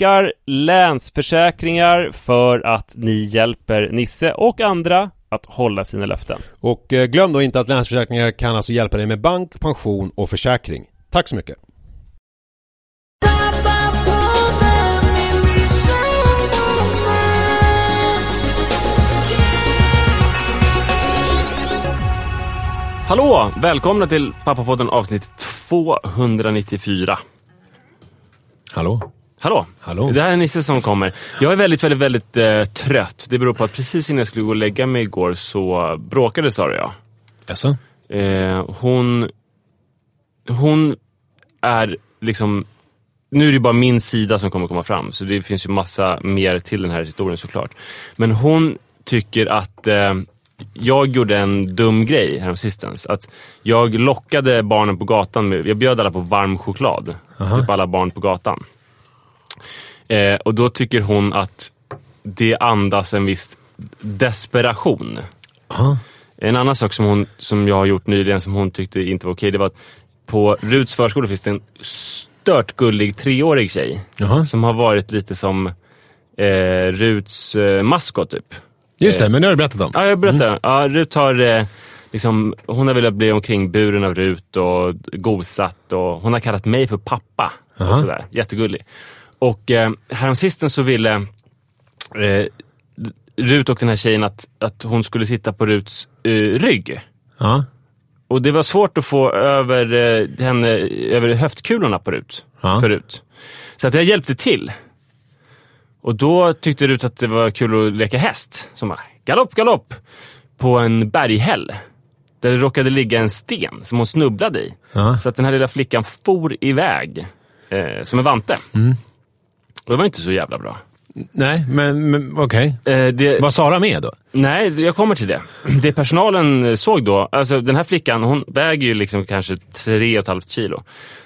tackar Länsförsäkringar för att ni hjälper Nisse och andra att hålla sina löften. Och eh, glöm då inte att Länsförsäkringar kan alltså hjälpa dig med bank, pension och försäkring. Tack så mycket! Hallå! Välkomna till Pappapodden avsnitt 294. Hallå? Hallå! Hallå! Det här är Nisse som kommer. Jag är väldigt, väldigt, väldigt eh, trött. Det beror på att precis innan jag skulle gå och lägga mig igår så bråkade Sara och jag. Jaså? Eh, hon... Hon är liksom... Nu är det bara min sida som kommer komma fram, så det finns ju massa mer till den här historien såklart. Men hon tycker att eh, jag gjorde en dum grej häromsistens. Att jag lockade barnen på gatan med, jag bjöd alla på varm choklad. Aha. Typ alla barn på gatan. Eh, och då tycker hon att det andas en viss desperation. Aha. En annan sak som, hon, som jag har gjort nyligen som hon tyckte inte var okej, det var att på Ruts förskola finns det en stört gullig treårig tjej. Jaha. Som har varit lite som eh, Ruts eh, maskot typ. Just det, men det har du berättat om. Ja, jag berättar. Ja, Rut har eh, liksom, hon har velat bli omkring buren av Rut och gosat och hon har kallat mig för pappa. Och sådär. Jättegullig. Och eh, häromsistens så ville eh, Rut och den här tjejen att, att hon skulle sitta på Ruts eh, rygg. Ja. Och det var svårt att få över, eh, henne, över höftkulorna på Rut. Ja. För Rut. Så att jag hjälpte till. Och då tyckte Rut att det var kul att leka häst. Så bara, galopp, galopp! På en berghäll. Där det råkade ligga en sten som hon snubblade i. Ja. Så att den här lilla flickan for iväg. Eh, som en vante. Mm. Och det var inte så jävla bra. Nej, men, men okej. Eh, det, Var Sara med då? Nej, jag kommer till det. Det personalen såg då, alltså den här flickan hon väger ju liksom kanske tre och ett halvt kilo.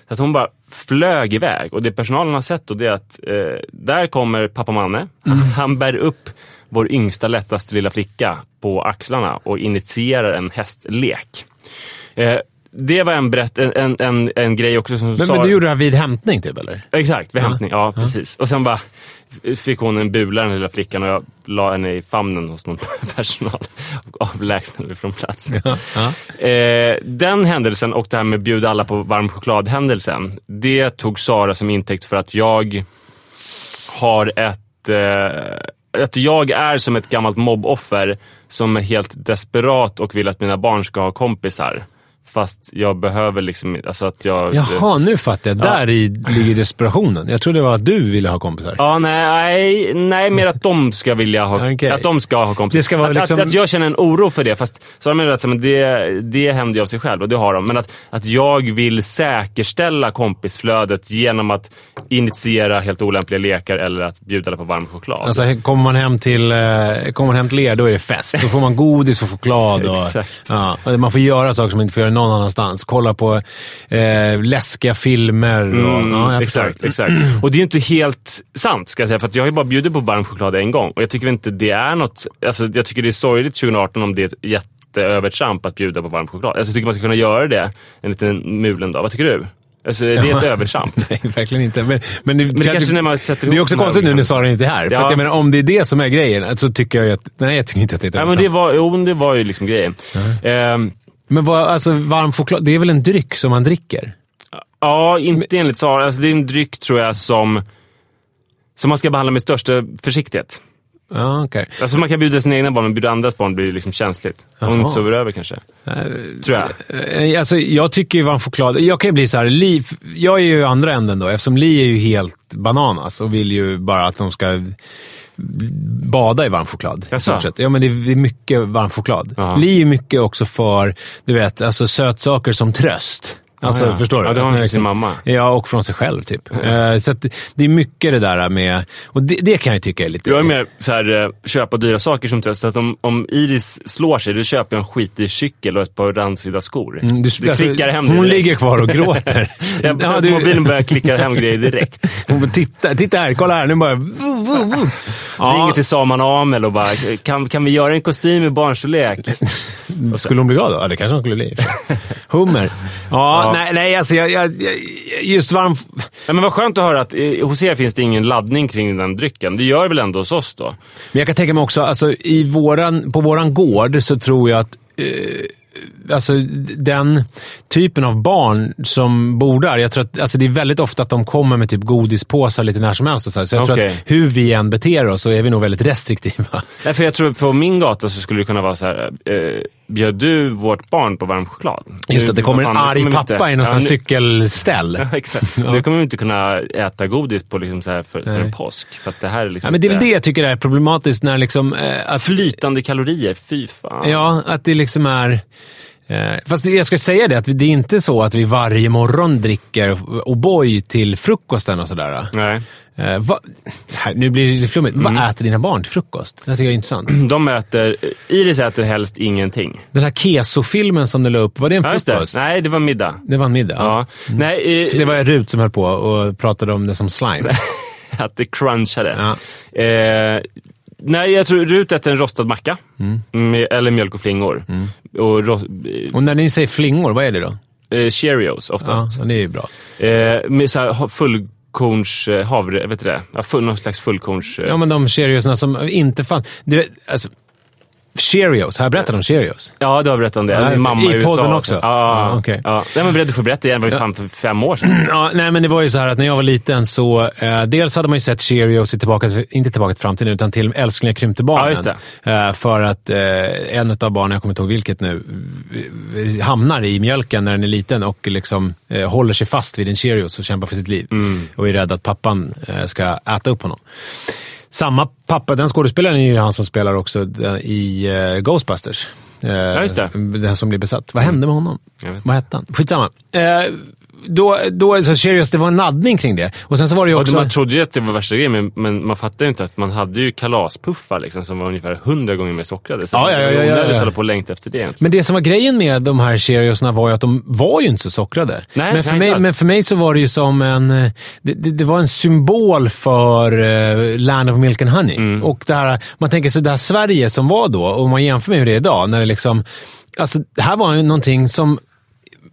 Så att hon bara flög iväg och det personalen har sett då det är att eh, där kommer pappa Manne. Han bär upp vår yngsta lättaste lilla flicka på axlarna och initierar en hästlek. Eh, det var en, berätt, en, en, en, en grej också som Men, sa... men du gjorde det här vid hämtning typ eller? Exakt, vid hämtning. Ja, precis. Och sen bara fick hon en bula den lilla flickan och jag la henne i famnen hos någon personal och avlägsnade från plats. Ja. Eh, den händelsen och det här med bjuda alla på varm choklad-händelsen, det tog Sara som intäkt för att jag har ett... Eh, att jag är som ett gammalt mobboffer som är helt desperat och vill att mina barn ska ha kompisar. Fast jag behöver liksom alltså att jag... Jaha, nu fattar jag. Där i ligger desperationen. Jag trodde det var att du ville ha kompisar. Ja, nej, nej, mer att de ska vilja ha, Okej. att de ska ha kompisar. Det ska vara att, liksom- att, att jag känner en oro för det. Fast så har de att men det, det händer ju av sig själv och det har de. Men att, att jag vill säkerställa kompisflödet genom att initiera helt olämpliga lekar eller att bjuda på varm choklad. Alltså, kommer man hem till, eh, kommer man hem till er, då är det fest. Då får man godis och choklad. Och, Exakt. ja, man får göra saker som man inte får göra någon annanstans. Kolla på eh, läskiga filmer. Och, Mm, ja, förstår. exakt, exakt. Och det är ju inte helt sant, ska jag säga. För att jag har ju bara bjudit på varm choklad en gång. Och jag tycker inte det är något... Alltså, jag tycker det är sorgligt 2018 om det är ett jätteövertramp att bjuda på varm choklad. Alltså, jag tycker man ska kunna göra det en liten mulen dag. Vad tycker du? Alltså, det är ett övertramp. Nej, verkligen inte. Men, men det, det känns kanske ju- när man sätter det är också konstigt nu när Sara inte är här. För Ja. att jag menar, om det är det som är grejen, så tycker jag ju att... Nej, jag tycker inte att det är ett Ja, men det övertramp. var, jo, men det var ju liksom grejen. Ehm, Men vad, alltså, varm choklad, det är väl en dryck som man dricker? ja, inte enligt Sara. Alltså, det är en dryck, tror jag, som, som man ska behandla med största försiktighet. Ja, okej. Alltså man kan bjuda sina egna barn, men bjuda andras barn blir liksom känsligt. Om de inte sover över kanske. Tror jag. Eh, Alltså, jag tycker ju varm choklad... Jag kan ju bli så här, Li, jag är ju andra änden då, eftersom Li är ju helt bananas och vill ju bara att de ska bada i varm choklad. Jaså? Ja, men det är mycket varm choklad. Li är mycket också för, du vet, alltså sötsaker som tröst. Alltså, ja. förstår du? Ja, det har hon från sin liksom- mamma. Ja, och från sig själv typ. Eh, Så att det- det är mycket det där med... Och det, det kan jag tycka är lite... Jag är mer så här, eh, köpa dyra saker som tröst. Så att om, om Iris slår sig, då köper jag en skitig cykel och ett par randsydda skor. Mm, Du, det klickar hem hon direkt. ligger kvar och gråter. Jag Ja, du- Mobilen börjar klicka hem grejer direkt. Hon titta, titta här, kolla här, nu bara... Vuh, vuh, vuh. Ringer till Saman Amel och bara, kan, kan vi göra en kostym i barnstorlek? Skulle hon bli glad då? Ja, det kanske hon skulle bli. Hummer. Ja, Ja. Nej, nej alltså jag, jag, just varm... Ja, men vad skönt att höra att eh, hos er finns det ingen laddning kring den drycken. Det gör väl ändå hos oss då? Men jag kan tänka mig också, alltså, i våran, på våran gård så tror jag att eh, Alltså den typen av barn som bor där, jag tror att alltså, det är väldigt ofta att de kommer med typ godispåsar lite när som helst. Så här. så jag tror Okej. att hur vi än beter oss så är vi nog väldigt restriktiva. Nej, för jag tror på min gata så skulle det kunna vara så här. Eh, bjöd du vårt barn på varm choklad? Just att det kommer en arg kommer pappa inte- i någon Ja, cykelställ. Ja, exakt. Nu kommer vi inte kunna äta godis på liksom så här för, för påsk. För att det här är liksom Ja, men det är väl det jag tycker är problematiskt när liksom... Eh, att, Flytande kalorier, fy fan. Ja, att det liksom är... Eh, fast jag ska säga det, att det är inte så att vi varje morgon dricker O'boy till frukosten och sådär. Nej. Eh, va, här, nu blir det flummigt. Mm. Vad äter dina barn till frukost? Det tycker jag är intressant. De äter, Iris äter helst ingenting. Den här keso-filmen som du la upp, var det en Ja, just det. frukost? Nej, det var middag. Det var en middag? Ja. Nej, eh, det var Rut som höll på och pratade om det som slime. att det crunchade. Ja. Eh, nej, jag tror Rut äter en rostad macka. Mm. Med, eller mjölk och flingor. Och ros, Och när ni säger flingor, vad är det då? eh, Cheerios oftast. Ja, det är ju bra. Eh, med så här ha- fullkorns eh, havre, vet du det? Ja, full, någon slags fullkorns... Eh, ja, men de Cheeriosna som inte fanns. Alltså, Cheerios, har jag berättat om Cheerios? Ja, du har berättat om det. Ja, Min mamma i USA podden också? så. Ja, Ja, okej. ja. Nej, men du får berätta igen. Det var ju fan för fem år sedan. Ja, nej, men det var ju så här att när jag var liten så... Eh, dels hade man ju sett Cheerios i tillbaka, inte Tillbaka till framtiden, utan till Älsklingar krympte barnen. Ja. Eh, för att eh, en av barnen, jag kommer inte ihåg vilket nu, hamnar i mjölken när den är liten och liksom eh, håller sig fast vid en Cheerios och kämpar för sitt liv. Mm. Och är rädd att pappan eh, ska äta upp honom. Samma pappa, den skådespelaren är ju han som spelar också den i eh, Ghostbusters. Eh, just det. Den som blir besatt. Vad hände med honom? Vad hette han? Skitsamma. Då, då, så Cheerios, det var en laddning kring det. Och sen så var det också... man trodde ju att det var värsta grejen, men, men man fattade ju inte att man hade ju kalaspuffar liksom, som var ungefär hundra gånger mer sockrade. Så Ja, det ja, ja, ja, ja. hålla på och längta efter det. egentligen. Men det som var grejen med de här Cheeriosna var ju att de var ju inte så sockrade. Nej, men, för nej, mig, alls. men för mig så var det ju som en... eh, Det, det, det var en symbol för eh, Land of Milk and Honey. Mm. Och det här, man tänker sig det här Sverige som var då, och man jämför med hur det är idag, när det liksom... Alltså, det här var ju någonting som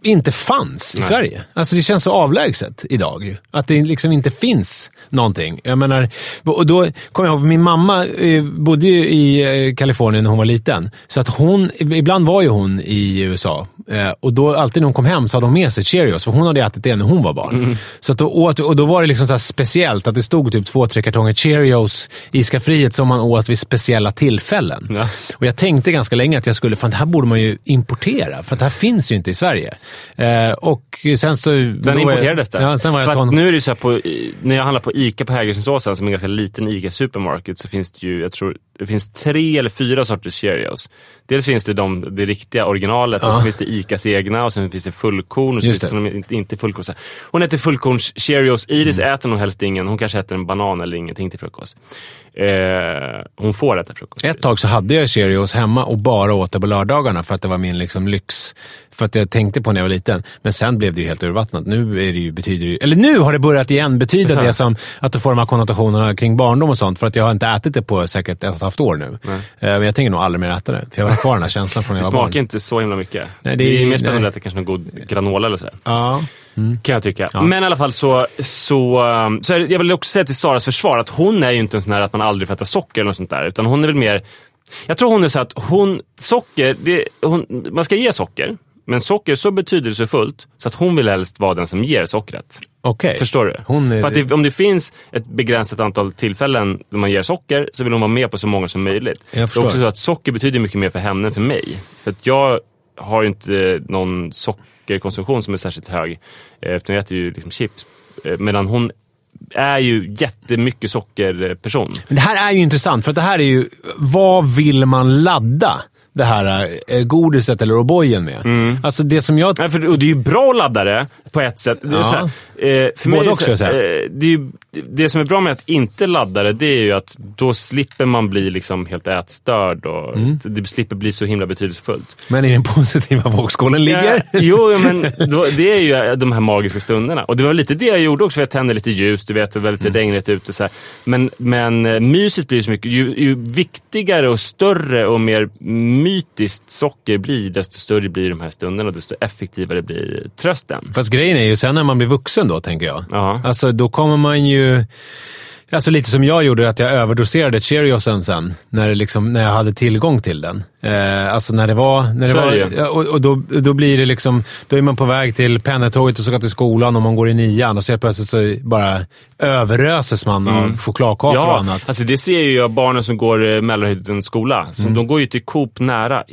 inte fanns i Nej. Sverige. Alltså det känns så avlägset idag. Att det liksom inte finns någonting. Jag menar, och då kommer jag ihåg, min mamma eh, bodde ju i eh, Kalifornien när hon var liten. Så att hon, ibland var ju hon i USA. Eh, och då, alltid när hon kom hem så hade hon med sig Cheerios, för hon hade ätit det när hon var barn. Mm. Så att då åt, och då var det liksom så speciellt att det stod typ två, tre kartonger Cheerios i skafferiet som man åt vid speciella tillfällen. Ja. Och jag tänkte ganska länge att jag skulle, fan det här borde man ju importera, för att det här finns ju inte i Sverige. Eh, och sen så... Den importerades det. Ja, sen var jag ton... nu är det så här på, när jag handlar på ICA på Hägerstensåsen, som är en ganska liten ICA Supermarket, så finns det ju, jag tror, det finns tre eller fyra sorters Cheerios. Dels finns det de, det riktiga originalet, och Ja. så finns det ICAs egna, och sen finns det fullkorn, och så finns det som inte, inte fullkorn. Hon äter fullkorns Cheerios. Iris äter nog helst ingen. Hon kanske äter en banan eller ingenting till frukost. Eh, hon får äta frukost. Ett tag så hade jag Cheerios hemma och bara åt det på lördagarna för att det var min liksom lyx. För att jag tänkte på när jag var liten. Men sen blev det ju helt urvattnat. Nu är det ju, betyder det ju, eller nu har det börjat igen betyda det som att du får de här konnotationerna kring barndom och sånt. För att jag har inte ätit det på säkert ett och ett halvt år nu. Eh, Men jag tänker nog aldrig mer äta det. För jag har kvar den här känslan från när Det jag var smakar barn. inte så himla mycket. Nej, det, det är- är mer spännande nej. att äta kanske någon god granola eller så. Här. Ja. Kan jag tycka. Men i alla fall så, så, um, så jag vill också säga till Saras försvar att hon är ju inte en sån här att man aldrig får äta socker eller något sånt där. Utan hon är väl mer, jag tror hon är så att hon, socker, det, hon, man ska ge socker. Men socker är så betydelsefullt så att hon vill helst vara den som ger sockret. Okej. Förstår du? Hon är- För att det, om det finns ett begränsat antal tillfällen där man ger socker så vill hon vara med på så många som möjligt. Jag det är förstår. också så att socker betyder mycket mer för henne än för mig. För att jag har ju inte någon sockerkonsumtion som är särskilt hög. eh, Utan jag äter ju liksom chips. Eh, Medan hon är ju jättemycket sockerperson. Men det här är ju intressant, för att det här är ju, vad vill man ladda det här eh, godiset eller O'boyen med? Mm. Alltså det som jag... Nej, för, och det är ju bra laddare på ett sätt. Det, är Ja. så här, eh, Både det och, så här, säga. eh, det, är ju, det som är bra med att inte ladda det, det är ju att då slipper man bli liksom helt ätstörd och Mm. det slipper bli så himla betydelsefullt. Men i den positiva vågskålen ligger... Ja, jo, men då, det är ju de här magiska stunderna. Och det var lite det jag gjorde också, för jag tände lite ljus, du vet, det var lite Mm. regnigt ute. Så här. Men, men eh, myset blir så mycket, ju, ju viktigare och större och mer mytiskt socker blir, desto större blir de här stunderna och desto effektivare blir trösten. Fast grejen är ju sen när man blir vuxen då, tänker jag. Ja. Alltså då kommer man ju... Alltså lite som jag gjorde, att jag överdoserade Cheeriosen sen. När, det liksom, när jag hade tillgång till den. Eh, alltså när det var... När det var ju. och, och då, då blir det liksom... Då är man på väg till pendeltåget och ska till skolan och man går i nian och så helt plötsligt så bara överöses man av chokladkakor och Ja, annat. alltså det ser ju jag barnen som går eh, Mälarhöjdens skola. Så Mm. De går ju till Coop nära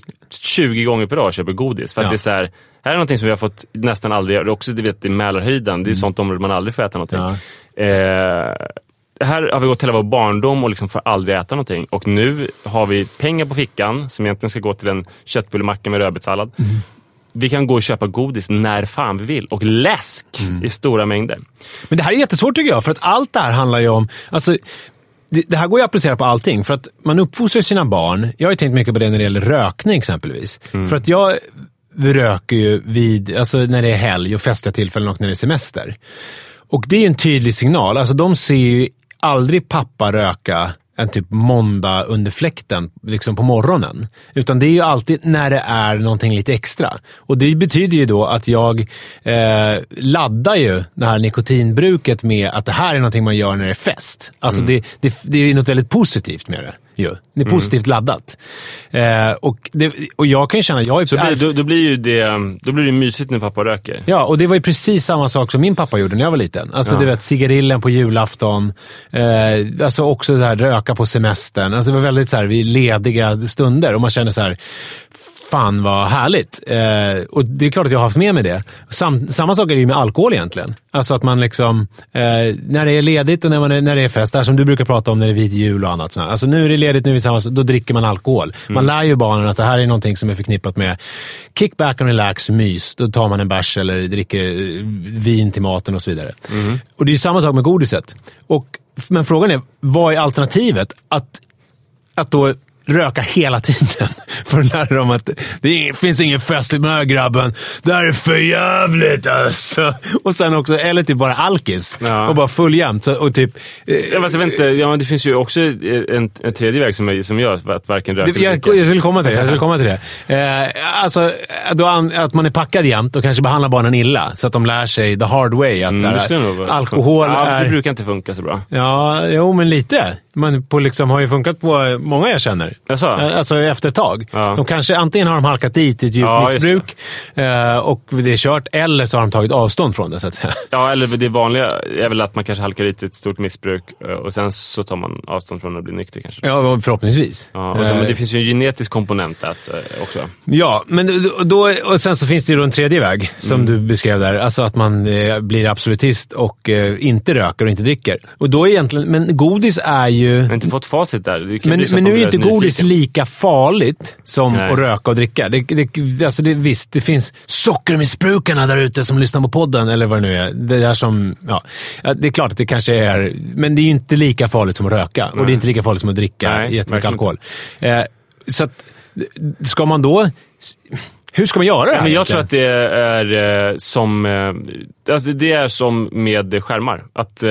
20 gånger per dag och köper godis. För att Ja. det är så här, här är någonting som vi har fått nästan aldrig göra. Också du vet, i Mälarhöjden, Mm. det är sånt område man aldrig får äta någonting. Eh, här har vi gått hela vår barndom och liksom får aldrig äta någonting. Och nu har vi pengar på fickan som egentligen ska gå till en köttbullemacka med rödbetssallad. Mm. Vi kan gå och köpa godis när fan vi vill. Och läsk Mm. i stora mängder. Men det här är jättesvårt tycker jag, för att allt det här handlar ju om... Alltså, det, det här går ju att applicera på allting, för att man uppfostrar sina barn. Jag har ju tänkt mycket på det när det gäller rökning exempelvis. För att jag röker ju vid, alltså när det är helg och festliga tillfällen och när det är semester. Och det är en tydlig signal. Alltså de ser ju aldrig pappa röka en typ måndag under fläkten liksom på morgonen. Utan det är ju alltid när det är någonting lite extra. Och det betyder ju då att jag eh, laddar ju det här nikotinbruket med att det här är någonting man gör när det är fest. Alltså det, det, det är något väldigt positivt med det. Ju. Det är positivt laddat. Eh, och, det, och jag kan ju känna, jag ju Så blir, då, då blir ju det då blir det mysigt när pappa röker. Ja, och det var ju precis samma sak som min pappa gjorde när jag var liten. Alltså Ja. du vet, cigarillen på julafton. Eh, alltså också så här, röka på semestern. Alltså det var väldigt så här, vid lediga stunder och man känner så här, fan vad härligt. Eh, och det är klart att jag har haft med mig det. Sam, samma sak är det ju med alkohol egentligen. Alltså att man liksom, eh, när det är ledigt och när, man är, när det är fest, där som du brukar prata om när det är vit jul och annat. sånt här. Alltså nu är det ledigt, nu är vi tillsammans, då dricker man alkohol. Man lär ju barnen att det här är någonting som är förknippat med kickback and relax, mys. Då tar man en bärs eller dricker eh, vin till maten och så vidare. Och det är samma sak med godiset. Och, men frågan är, vad är alternativet? Att att då röka hela tiden. För att lära dem att det finns ingen festligt med den här grabben. Det här är för jävligt alltså. Och sen också, eller typ bara alkis. Ja. Och bara full jämt. Så- Och typ, eh, jag vet inte, ja, det finns ju också en, en tredje väg som, som gör att varken röka eller dricka. jag skulle komma till det. Jag skulle komma till det. Eh, alltså, då, att man är packad jämt och kanske behandlar barnen illa. Så att de lär sig the hard way. Att, Mm, så här, det skulle nog vara- alkohol ja, är... Det brukar inte funka så bra. Ja, jo, men lite. Man på liksom, har ju funkat på många jag känner. Jaså? Eh, Alltså efter ett tag. Ja. De kanske, antingen har de halkat dit i ett djupt Ja, missbruk eh, och det är kört, eller så har de tagit avstånd från det, så att säga. Ja, eller det vanliga är väl att man kanske halkar dit i ett stort missbruk eh, och sen så tar man avstånd från att bli nykter kanske. Ja, förhoppningsvis. Ja, och sen, Eh, men det finns ju en genetisk komponent eh, också. Ja, men då, och sen så finns det ju en tredje väg, som Mm. du beskrev där. Alltså att man eh, blir absolutist och eh, inte röker och inte dricker. Och då egentligen, men godis är ju... Jag har inte fått facit där. Men, men nu är blir inte godis lika farligt som Nej. att röka och dricka. Det, det, alltså det, visst, det finns sockermissbrukarna där ute som lyssnar på podden, eller vad det nu är. Det, där som, ja, det är klart att det kanske är, men det är ju inte lika farligt som att röka. Och det är inte lika farligt som att dricka Nej, jättemycket alkohol. Eh, så att, ska man då... Hur ska man göra det här? Men jag tror att det är eh, som eh, alltså det är som med skärmar. Att eh,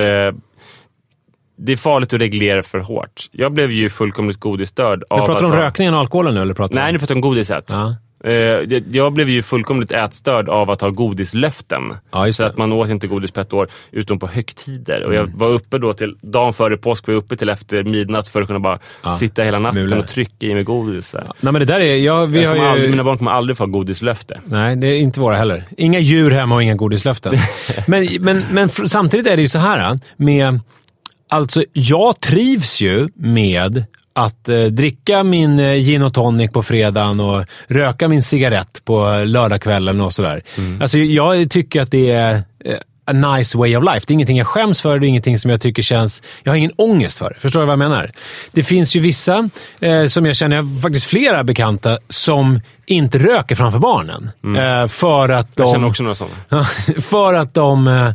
Det är farligt att reglera för hårt. Jag blev ju fullkomligt godisstörd pratar du att om rökningen och alkoholen nu? Eller pratar Nej, nu pratar jag om godiset. Ja. Eh, jag- jag blev ju fullkomligt ätstörd av att ha godislöften. Ja, så. Mm. att man åt inte godis på ett år, utom på högtider. Och jag var uppe då till, dagen före påsk var jag uppe till efter midnatt för att kunna bara sitta hela natten mular. och trycka i mig godis. Nej, men det där är... Ja, vi Jag har kommer aldrig, ju... mina barn kommer aldrig få godislöfte. Nej, det är inte våra heller. Inga djur hemma och inga godislöften. men, men, men samtidigt är det ju så här med... Alltså, jag trivs ju med att eh, dricka min eh, gin och tonic på fredagen och röka min cigarett på lördagskvällen och sådär. Alltså, jag tycker att det är eh, a nice way of life. Det är ingenting jag skäms för, det är ingenting som jag tycker känns... Jag har ingen ångest för det. Förstår du vad jag menar? Det finns ju vissa, eh, som jag känner, jag har faktiskt flera bekanta, som inte röker framför barnen. Eh, för att de... Jag känner också några sådana. För att de... eh,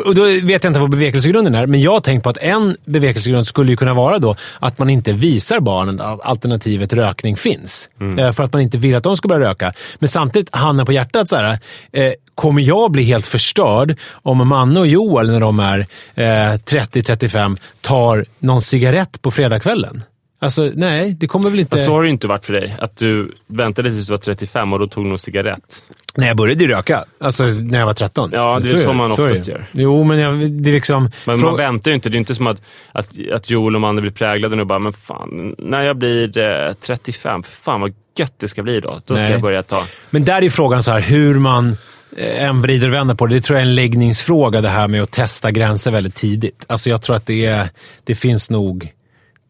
Och då vet jag inte vad bevekelsegrunden är, men jag har tänkt på att en bevekelsegrund skulle ju kunna vara då att man inte visar barnen att alternativet rökning finns. Eh, För att man inte vill att de ska börja röka. Men samtidigt, handen på hjärtat, så här, eh, kommer jag bli helt förstörd om Manne och Joel, när de är eh, 30-35, tar någon cigarett på fredagskvällen? Alltså, nej, det kommer väl inte... Fast så har det inte varit för dig. Att du väntade tills du var 35 och då tog någon cigarett. Nej, jag började ju röka. Alltså när jag var 13. Ja, det är så man oftast det. gör. Jo, men jag, det är liksom... Men man väntar ju inte. Det är inte som att, att, att Joel och Manne blir präglade nu och bara, men fan, när jag blir eh, 35, fan vad gött det ska bli då. Då ska Nej. jag börja ta... Men där är frågan så här, hur man eh, än vrider och vänder på det. Det tror jag är en läggningsfråga det här med att testa gränser väldigt tidigt. Alltså jag tror att det, är, det finns nog...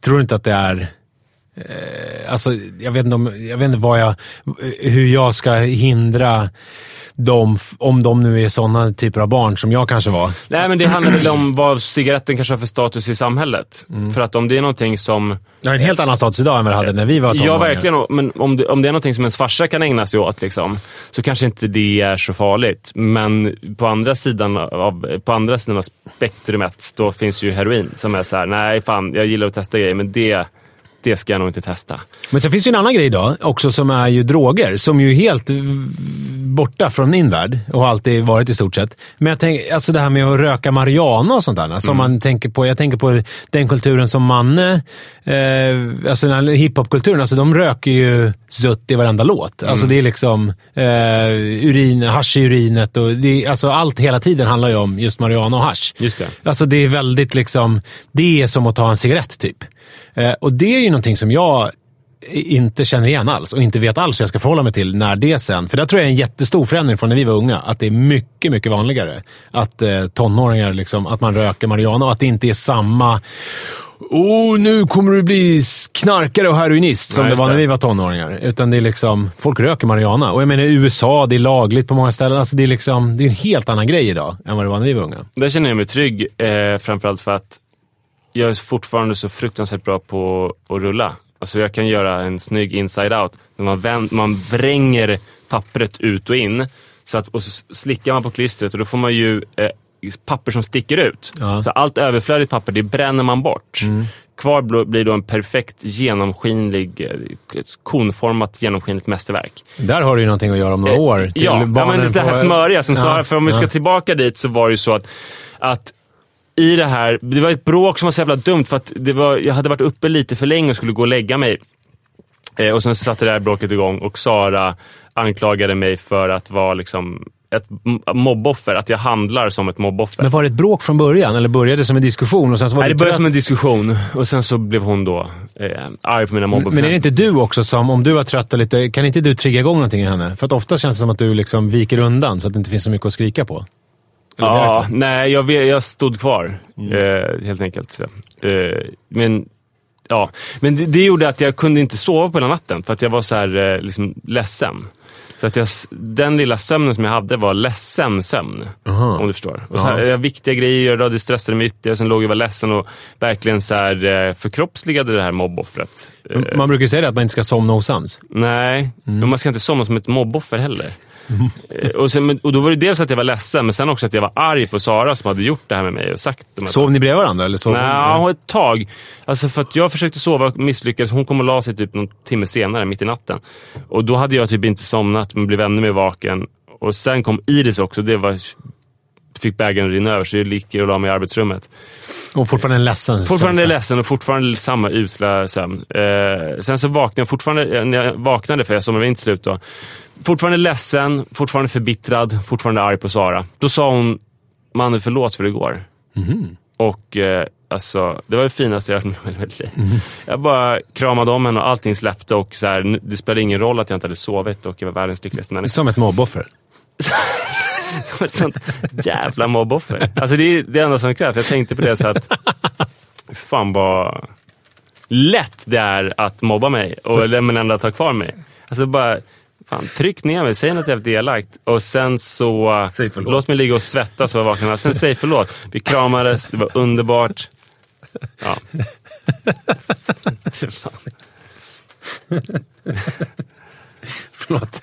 Tror inte att det är... Eh, alltså, jag vet inte, om, jag vet inte vad jag, hur jag ska hindra dem, om de nu är sådana typer av barn som jag kanske var. Nej, men det handlar väl om vad cigaretten kanske har för status i samhället. Mm. För att om det är någonting som... Jag har en helt annan status idag än vad jag hade när vi var Ja, tonåringar. verkligen. Men om det, om det är någonting som ens farsa kan ägna sig åt, liksom, så kanske inte det är så farligt. Men på andra sidan av, på andra sidan av spektrumet, då finns ju heroin som är så här: nej fan, jag gillar att testa grejer, men det, det ska jag nog inte testa. Men sen finns ju en annan grej idag också som är ju droger. Som ju helt v- borta från min värld och har alltid varit i stort sett. Men jag tänker, alltså det här med att röka marijuana och sånt där. Alltså man tänker på, jag tänker på den kulturen som Manne, eh, alltså den här hiphopkulturen, alltså de röker ju zutt i varenda låt. Alltså det är liksom eh, urin, hasch i urinet och det, alltså allt hela tiden handlar ju om just marijuana och hasch. Just det. Alltså det är väldigt liksom, det är som att ta en cigarett typ. Eh, och det är ju någonting som jag inte känner igen alls och inte vet alls hur jag ska förhålla mig till när det sen... För det tror jag är en jättestor förändring från när vi var unga. Att det är mycket, mycket vanligare att eh, tonåringar, liksom, att man röker marijuana och att det inte är samma Oh, nu kommer du bli knarkare och heroinist som Nej, det var när vi var tonåringar. Utan det är liksom, folk röker marijuana. Och jag menar i USA, det är lagligt på många ställen. Alltså det, är liksom, det är en helt annan grej idag än vad det var när vi var unga. Där känner jag mig trygg, eh, framförallt för att jag är fortfarande så fruktansvärt bra på att rulla. Alltså jag kan göra en snygg inside-out. Man, vänd, man vränger pappret ut och in. Så att, och så slickar man på klistret och då får man ju eh, papper som sticker ut. Ja. Så allt överflödigt papper, det bränner man bort. Kvar bl- blir då en perfekt genomskinlig, eh, konformat genomskinligt mästerverk. Där har du ju någonting att göra om några år. till Ja, ja men det här på- smöriga som Ja, Sara, för om vi ska tillbaka dit så var det ju så att, att i det här, det var ett bråk som var så jävla dumt för att det var, jag hade varit uppe lite för länge och skulle gå och lägga mig. Eh, och sen satte det här bråket igång och Sara anklagade mig för att vara liksom ett mobboffer, att jag handlar som ett mobboffer. Men var det ett bråk från början, eller började det som en diskussion och sen så var Nej, det började trött? som en diskussion och sen så blev hon då eh, arg på mina mobboffer. Men är det inte du också som, om du var trött och lite, kan inte du trigga igång någonting i henne? För att ofta känns det som att du liksom viker undan så att det inte finns så mycket att skrika på. Ja, nej, jag, jag stod kvar eh, helt enkelt. Eh, men ja, men det, det gjorde att jag kunde inte sova på hela natten för att jag var så här eh, liksom ledsen. Så att jag, den lilla sömnen som jag hade var ledsen sömn. Aha. Om du förstår. Och så här, jag, viktiga grejer, jag det stressade mig ytterligare. Sen låg jag och var ledsen och verkligen så här, eh, förkroppsligade det här mobboffret. Eh, Man brukar ju säga att man inte ska somna osams. Nej, men man ska inte somna som ett mobboffer heller. Eh, Och, sen, och då var det dels att jag var ledsen, men sen också att jag var arg på Sara som hade gjort det här med mig och sagt de Sov ni bredvid varandra? Eller sov Nej, ett tag. Alltså för att jag försökte sova och misslyckades. Hon kom och la sig typ någon timme senare, mitt i natten. Och då hade jag typ inte somnat, men blev ännu mer vaken. Och sen kom Iris också. Det var, fick bägaren rinna över, så jag gick och la mig i arbetsrummet. Och fortfarande en ledsen Fortfarande känsla. ledsen och fortfarande samma usla sömn. Eh, sen så vaknade jag fortfarande, eh, när jag vaknade, för jag somnade in till slut då. Fortfarande ledsen, fortfarande förbittrad, fortfarande arg på Sara. Då sa hon, mannen förlåt för igår. Och eh, alltså, det var det finaste jag hört med hela mitt liv. Jag bara kramade om henne och allting släppte och så här, det spelade ingen roll att jag inte hade sovit och jag var världens lyckligaste människa. Som ett mobboffer. Ett sånt jävla mobboffer. Alltså det är det enda som krävs. Jag tänkte på det så att, fan vad lätt det är att mobba mig och men ändå ta kvar mig. Alltså bara, fan tryck ner mig, säg något jävligt elakt och sen så, Säg låt mig ligga och svettas och vakna. Sen säg förlåt. Vi kramades, det var underbart. Ja. Förlåt.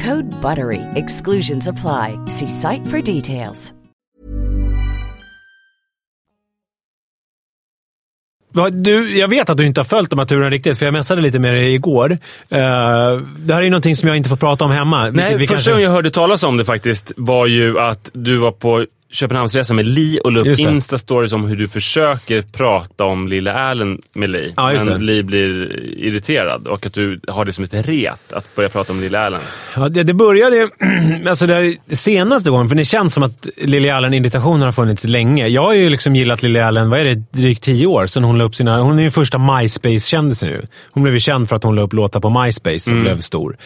Code BUTTERY. Exclusions apply. See site for details. Du, jag vet att du inte har följt de här turerna riktigt, för jag messade lite med dig igår. Uh, det här är någonting som jag inte får prata om hemma. Nej, vi första kanske- gången jag hörde talas om det faktiskt var ju att du var på Köpenhamnsresa med Li och la upp. Insta-stories om hur du försöker prata om lilla Erlen med Li. Ja, men det. Li blir irriterad och att du har det som ett ret att börja prata om lilla Erlen. Ja, det, det började alltså det här senaste gången, för det känns som att Lily Allen-irritationen har funnits länge. Jag har ju liksom gillat Lily Allen, vad är det, drygt tio år sedan hon la upp sina... Hon är ju första MySpace-kändisen nu. Hon blev ju känd för att hon la upp låtar på MySpace och blev stor.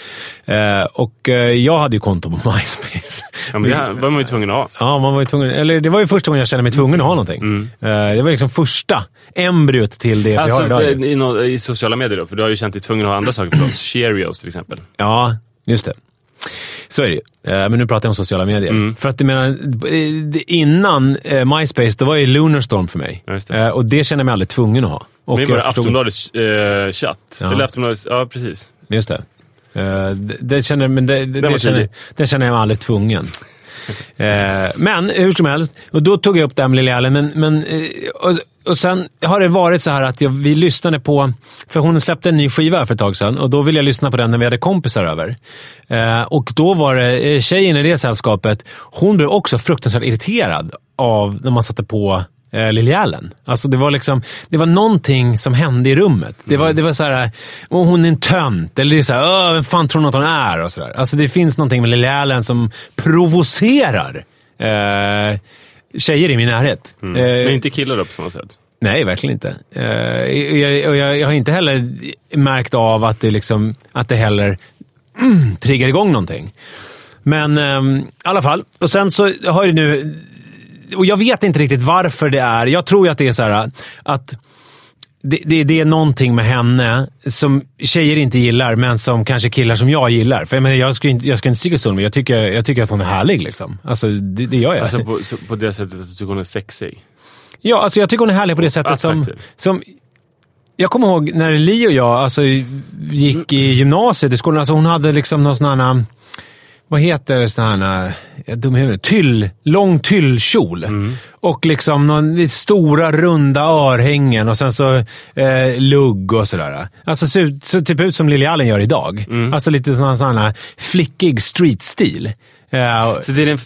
Eh, och eh, jag hade ju konto på MySpace. Ja, men det var man ju tvungen att ha. Ja, man var ju tvungen, eller det var ju första gången jag kände mig tvungen att ha någonting. Eh, det var liksom första embryot till det vi Alltså, har idag. i, nå- I sociala medier då, för du har ju känt dig tvungen att ha andra saker för oss. Cheerios till exempel. Ja, just det. Så är det ju. Eh, Men nu pratar jag om sociala medier. Mm. För att jag menar, eh, det- innan MySpace, då var ju Lunarstorm för mig. Det. Och det känner jag mig aldrig tvungen att ha. Och Men det var förstod- Aftonbladets eh, chatt. Ja. Eller Aftonbladets, ja precis. Just det. Eh, det, det, känner, men det, det, det, känner, det känner jag mig aldrig tvungen. Eh, men hur som helst, och då tog jag upp det här med Lily Allen. Men, men, eh, och, och sen har det varit så här att jag, vi lyssnade på... För hon släppte en ny skiva för ett tag sedan och då ville jag lyssna på den när vi hade kompisar över. Eh, och då var det eh, tjejen i det sällskapet. Hon blev också fruktansvärt irriterad av när man satte på eh, Lily Allen. Alltså det var liksom, det var någonting som hände i rummet. Det var, det var så här, "Åh, hon är en tönt, eller det är så här, "Åh, vem fan tror hon att hon är? Och så där. Alltså det finns någonting med Lily Allen som provocerar eh, tjejer i min närhet. Eh, Men inte killar då på samma sätt. Nej, verkligen inte. Eh, jag, jag, jag har inte heller märkt av att det, liksom, att det heller mm, triggar igång någonting. Men ehm, i alla fall. Och sen så har det nu... Och jag vet inte riktigt varför det är. Jag tror ju att det är så här att det, det, det är någonting med henne som tjejer inte gillar, men som kanske killar som jag gillar. För jag, menar, jag ska inte, jag ska inte sticka stol med jag tycker, jag tycker att hon är härlig. Liksom. Alltså, det, det gör jag. Alltså på, på det sättet att du tycker hon är sexig. Ja, alltså jag tycker hon är härlig på det sättet som, som... Jag kommer ihåg när Li och jag alltså, gick i gymnasiet i skolan. Alltså hon hade liksom någon sån här... Vad heter sån här... Dum i huvudet. Tyll, lång tyllkjol. Och liksom någon, stora runda örhängen och sen så eh, lugg och sådär. Alltså så, ut- så typ ut som Lily Allen gör idag. Alltså lite sån, sån här flickig streetstil. Eh, Så det är den,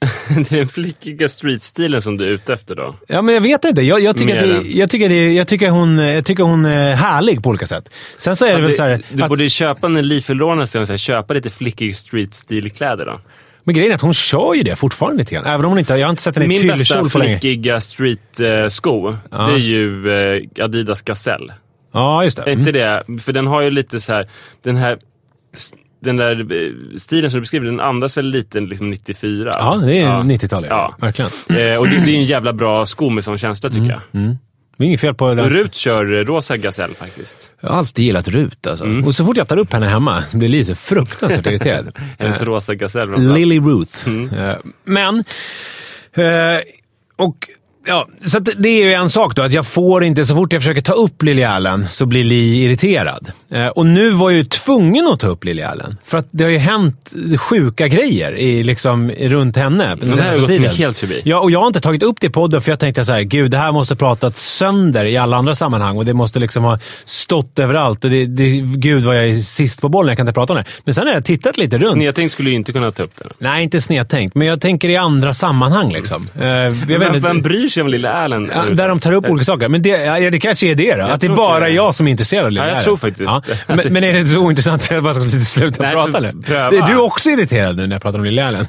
det är den flickiga streetstilen som du är ute efter då? Ja, men jag vet inte. Jag, jag, tycker, det, jag, tycker, det, jag, tycker, hon, jag tycker hon är härlig på olika sätt. Sen så är det väl så här... du Att, borde köpa när Li här, köpa lite flickig streetstilkläder då. men grejen är att hon kör ju det fortfarande lite grann. Även om hon inte... Jag har inte sett henne i Min bästa tyllkjol på länge. flickiga street-sko, det är ju eh, Adidas Gazelle. Ja, just det. Är Mm. inte det? För den har ju lite så här, den här den där eh, stilen som du beskriver, den andas väl lite liksom 94? Ja, det är 90-tal. Ja. Ja. Verkligen. Eh, och det, det är en jävla bra sko med sån känsla tycker jag. Det är inget fel på den. Rut kör eh, rosa Gazelle faktiskt. Jag har alltid gillat Rut alltså. Mm. Och så fort jag tar upp henne hemma så blir Lise fruktansvärt irriterad. Hennes Eh, rosa framförallt. Lily Ruth. Eh, Men, eh, och ja, så det är ju en sak då, att jag får inte, så fort jag försöker ta upp Lily Allen så blir Li irriterad. Eh, Och nu var jag ju tvungen att ta upp Lily Allen. För att det har ju hänt sjuka grejer i, liksom, runt henne den det här har senaste gått mig tiden. helt förbi. Ja, och jag har inte tagit upp det i podden för jag tänkte så här, gud, det här måste pratats sönder i alla andra sammanhang och det måste liksom ha stått överallt. Och det, det, gud vad jag är sist på bollen, jag kan inte prata om det. Men sen har jag tittat lite runt. Snedtänkt skulle ju inte kunna ta upp den. Nej, inte snedtänkt, men jag tänker i andra sammanhang. Liksom. Eh, jag vet Vem, inte- vem bryr sig om lilla Erlen? Ja, där de tar upp olika saker. Men det, ja, det kanske är det då. Att det är bara inte det. jag som är intresserad av Lilla Ja, jag tror faktiskt. Men, men är det så ointressant att jag bara ska sluta Nej, prata? Eller? pröva. Är du också irriterad nu när jag pratar om Lilla Erlen?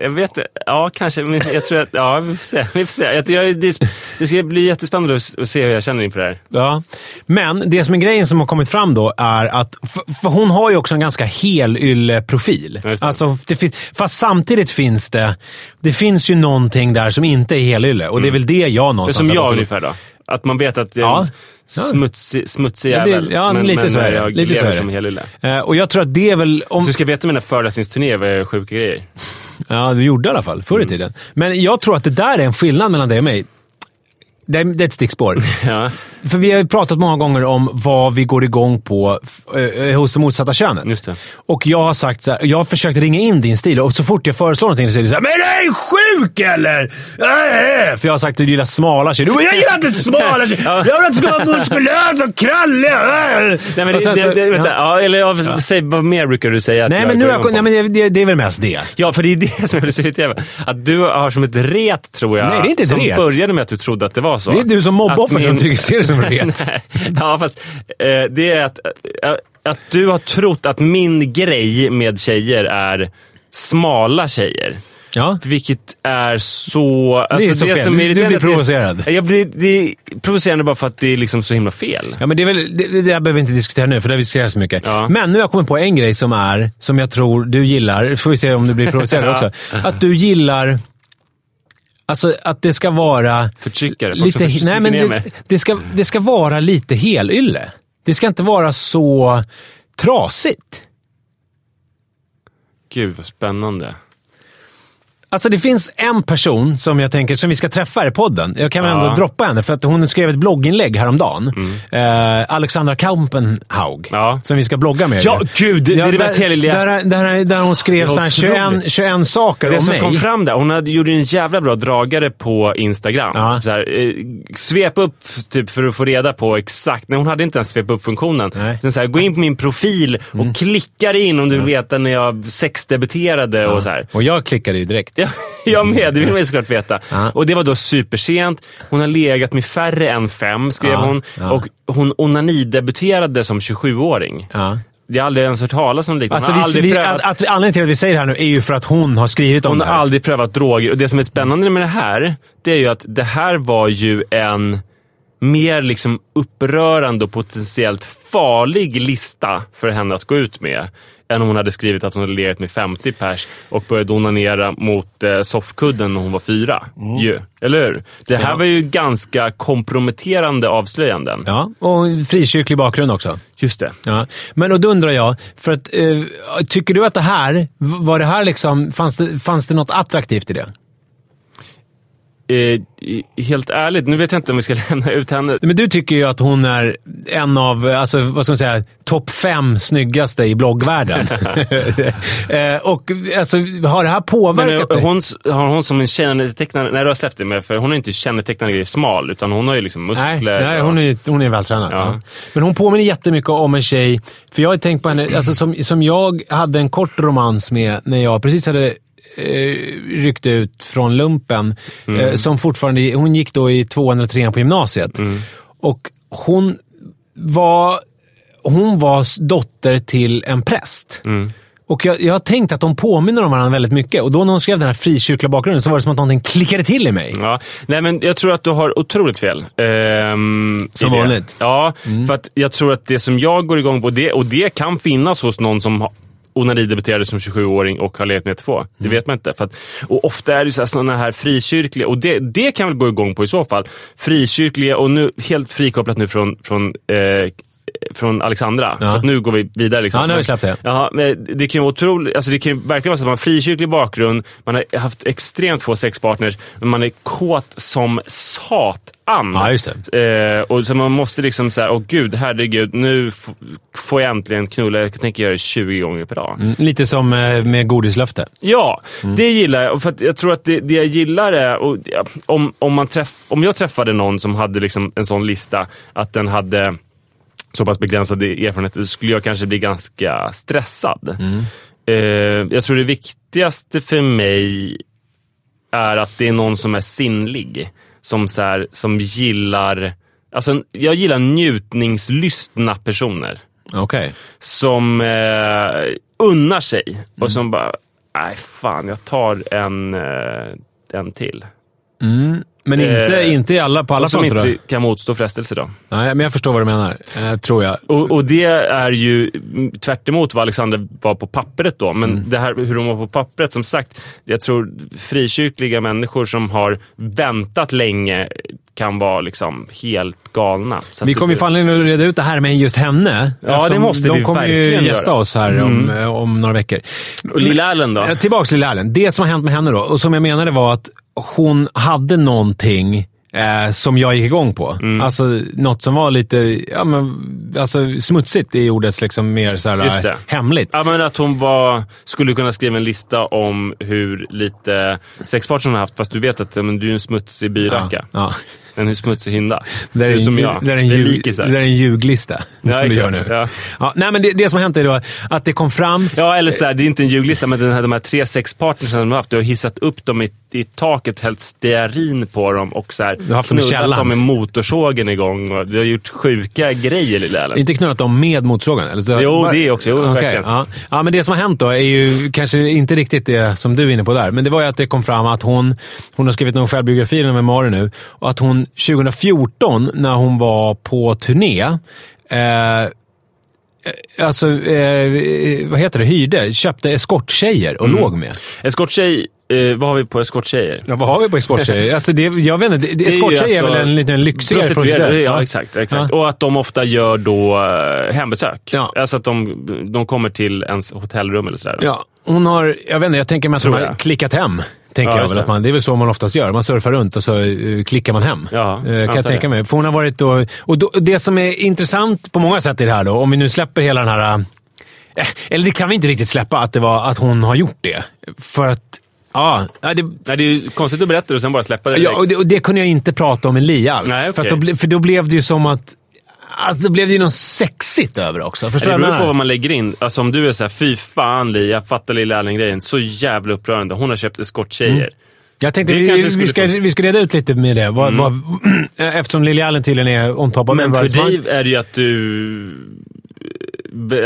Jag vet Ja, kanske. Men jag tror att... Ja, vi får se. Vi får se. Jag, jag, det, det ska bli jättespännande att, se hur jag känner inför det här. Ja, men det som är grejen som har kommit fram då är att, för, för hon har ju också en ganska helylle-profil. Ja. Alltså, det finns, fast samtidigt finns det, det finns ju någonting där som inte är helylle och det är väl det jag någonstans som jag ungefär då. Att man vet att Ja. Smutsig, smutsig Ja, jävel. ja, men, lite men så är det. jag Lite så är det. som helylle. Eh, Och jag tror att det är väl... Om, Så du ska veta mina föreläsningsturnéer var sjuka grejer. Ja, du gjorde i alla fall förr Mm. i tiden. Men jag tror att det där är en skillnad mellan dig och mig. Det är, det är ett stickspår. Ja. För vi har ju pratat många gånger om vad vi går igång på eh, hos det motsatta könet. Just det. Och jag har sagt så här, jag har försökt ringa in din stil och så fort jag föreslår någonting så säger du såhär “Men är du sjuk eller?” äh! För jag har sagt att du gillar smala tjejer. Du bara, “Jag gillar inte smala tjejer! Jag vill att du ska vara muskulös och krallig!” Nej, men det, sen det, så- det, vänta, ja. ja. eller ja, säg vad mer brukar du säga? Nej, jag men, nu jag, nej, men det, det är väl mest det. Ja, för det är det som jag så irriterad över. Att du har som ett ret, tror jag. Nej, det är inte ett som ret. började med att du trodde att det var så. Det är du som mobboffer som tycker som. Nej, ja, fast eh, det är att, eh, att du har trott att min grej med tjejer är smala tjejer. Ja. Vilket är så... Alltså så fel. som Du- blir det är- provocerad. Jag blir, det är provocerande bara för att det är liksom så himla fel. Ja, men det, är väl, det, det där behöver vi inte diskutera nu, för det har vi diskuterat så mycket. Ja. Men nu har jag kommit på en grej som är, som jag tror du gillar. Får vi se om du blir provocerad Ja. också. Att du gillar... Alltså att det ska vara... Förtryckare. Lite, förtrycker nej, men det, det, ska, det ska vara lite helylle. Det ska inte vara så trasigt. Gud vad spännande. Alltså det finns en person som jag tänker, som vi ska träffa i podden. Jag kan väl Ja. Mm. ändå droppa henne, för att hon skrev ett blogginlägg häromdagen. Eh, Alexandra Kaupenhaug, Ja. som vi ska blogga med. Ja, gud! Det, det är det mest heliga. där, där, där hon skrev Det så här 21, otroligt. 21 saker Det om som mig. kom fram där, hon hade, gjorde en jävla bra dragare på Instagram. Ja. Så här, eh, svep upp typ för att få reda på exakt. Nej, hon hade inte ens svep upp-funktionen. Mm. Så här, gå in på min profil och klicka dig in om du vill veta när jag sexdebuterade och så här. Och jag klickade ju direkt. Ja, jag med, det vill man ju såklart veta. Ja. Och det var då supersent. Hon har legat med färre än fem, skrev Ja, hon. ja. Och hon onanidebuterade som 27-åring. Ja. Jag har aldrig ens hört talas om liknande. Alltså Hon har vi, aldrig vi, prövat- att, att, anledningen till att vi säger det här nu är ju för att hon har skrivit om Hon det har här. aldrig prövat droger. Och det som är spännande med det här, det är ju att det här var ju en mer liksom upprörande och potentiellt farlig lista för henne att gå ut med. Än om hon hade skrivit att hon hade legat med 50 pers och började onanera mot eh, soffkudden när hon var fyra. Ju. Eller hur? Det här Mm. Ja. var ju ganska komprometterande avslöjanden. Ja, och frikyrklig bakgrund också. Just det. Ja. Men och då undrar jag, för att, eh, tycker du att det här, var det här liksom, fanns det, fanns det något attraktivt i det? Eh, helt ärligt, nu vet jag inte om vi ska lämna ut henne. Men du tycker ju att hon är en av, alltså, vad ska man säga, topp fem snyggaste i bloggvärlden. eh, och alltså, har det här Men påverkat eh, dig? hon, har hon som en kännetecknande... Nej, du har släppt det med, för hon är inte kännetecknande grej smal, utan hon har ju liksom muskler. Nej, nej och- hon, är, hon är vältränad. Ja. Men hon påminner jättemycket om en tjej, för jag har tänkt på henne, alltså, som, som jag hade en kort romans med när jag precis hade eh, ryckt ut från lumpen. Mm. Eh, som fortfarande, hon gick då i tvåan eller trean på gymnasiet. Mm. Och hon var, hon var dotter till en präst. Mm. Och jag, jag har tänkt att de påminner om varandra väldigt mycket. Och då när hon skrev den här frikyrkliga bakgrunden så var det som att någonting klickade till i mig. Ja. Nej, men jag tror att du har otroligt fel. ehm, Som vanligt. Ja, för att jag tror att det som jag går igång på, det, och det kan finnas hos någon som har onanidebuterade som 27-åring och har levt med två. Det vet man inte. Att, och ofta är det så här, såna här frikyrkliga, och det, det kan väl gå igång på i så fall. Frikyrkliga, och nu helt frikopplat nu från, från eh, från Alexandra. Ja. För att nu går vi vidare. Liksom. Ja, nu har vi släppt det. Ja, men det kan ju vara otroligt, alltså det kan ju verkligen vara så att man har frikyrklig bakgrund, man har haft extremt få sexpartners, men man är kåt som satan. Ja, just Eh, och så man måste liksom säga, åh gud, herregud, nu får jag äntligen knulla. Jag tänker göra det 20 gånger per dag. Mm, Lite som eh, med godislöfte. Ja, Mm. det gillar jag. För jag tror att det, det jag gillar är, och, ja, om, om, man träff, om jag träffade någon som hade liksom en sån lista, att den hade så pass begränsade erfarenheter, så skulle jag kanske bli ganska stressad. Mm. Eh, jag tror det viktigaste för mig är att det är någon som är sinnlig. Som, så här, som gillar... Alltså, jag gillar njutningslystna personer Okej. som eh, unnar sig och som bara, nej fan, jag tar en, eh, en till. Men inte, Eh, inte i alla, på alla och som fronter inte då? kan motstå frestelse då. Nej, men jag förstår vad du menar. Eh, tror jag. Och, och det är ju mm, tvärt vad Alexander var på pappret då. Men Mm. det här hur de var på pappret, som sagt, jag tror frikyrkliga människor som har väntat länge kan vara liksom helt galna. Vi kommer ju det- fan att reda ut det här med just henne. Ja, det måste de vi kommer ju gästa göra. Mm. oss här om, eh, om några veckor. Och Lilla Ellen då? Eh, Tillbaks till Lilla Allen. Det som har hänt med henne då, och som jag menade var att hon hade någonting Eh, som jag gick igång på. Mm. Alltså något som var lite ja, men, alltså, smutsigt i ordets liksom mer så här, hemligt. Ja, men att hon var, skulle kunna skriva en lista om hur lite sexfart hon har haft, fast du vet att ja, men, du är en smutsig byracka. Ja. En smutsig hynda. Det är, du en, som jag. det är en, ljug, det är en ljuglista Ja, som du gör nu. Ja. Ja, nej, men det, det som har hänt är då att det kom fram... Ja, eller så här, det är inte en ljuglista, men den här, de här tre sexpartnersen de har haft, du har hissat upp dem i, i taket, hällt stearin på dem och så här, har haft knullat dem med motorsågen igång. Och du har gjort sjuka grejer, lilla Ellen. Inte knullat dem med motorsågen? Eller så, Jo, bara- det också. Jo, Okej, verkligen. ja. ja, men det som har hänt då är ju kanske inte riktigt det som du är inne på där. Men det var ju att det kom fram att hon, hon har skrivit någon självbiografi eller memoarer nu. Och att hon 2014, när hon var på turné, eh, Alltså, eh, vad heter det? Hyrde, köpte eskorttjejer och Mm. låg med. Eskorttjej, eh, vad har vi på eskorttjejer? Ja, vad har vi på eskorttjejer? alltså det, jag vet inte, det- Det är ju eskorttjej är alltså väl en lite lyxigare prostituerade, prostituerad? Ja, exakt. exakt. Och att de ofta gör då eh, hembesök. Ja. Alltså att de, de kommer till ens hotellrum eller sådär. Ja, hon har, jag vet inte, jag tänker mig att hon har klickat hem. Tänker Ja, jag väl att man, det är väl så man oftast gör. Man surfar runt och så eh, klickar man hem. Ja, Eh, kan jag tänka mig. För hon har varit då, och då, det som är intressant på många sätt i det här då, om vi nu släpper hela den här... eh, Eller det kan vi inte riktigt släppa, att, det var, att hon har gjort det. För att... Ja, det, Nej, det är ju konstigt att berätta det och sen bara släppa det ja och, det, och det kunde jag inte prata om med Li alls. Nej, för, att okej. då, för då blev det ju som att... Alltså, då blev det ju något sexigt över också. Förstår Det beror på vad man lägger in. Alltså om du är såhär, fy fan Li, jag fattar lilla Erling-grejen. Så jävla upprörande. Hon har köpt eskorttjejer. Mm. Jag tänkte Det vi, vi, ska, få- Mm. vi ska reda ut lite med det. Vad, vad, eftersom Lily Allen tydligen är on top of Men för dig är det ju att du...